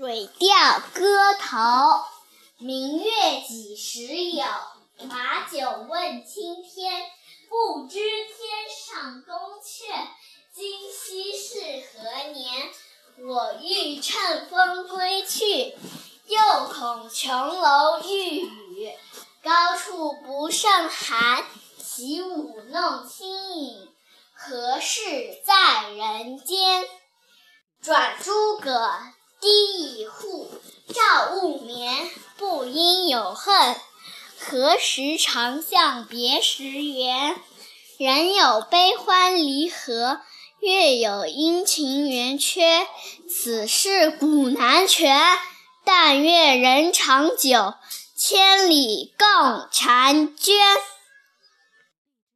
《水调歌头·明月几时有？把酒问青天。不知天上宫阙，今夕是何年？我欲乘风归去，又恐琼楼玉宇，高处不胜寒。起舞弄清影，何事在人间？转朱阁。低绮户，照勿眠，不应有恨。何时长向别时圆？人有悲欢离合，月有阴晴圆缺。此事古难全，但愿人长久，千里共婵娟。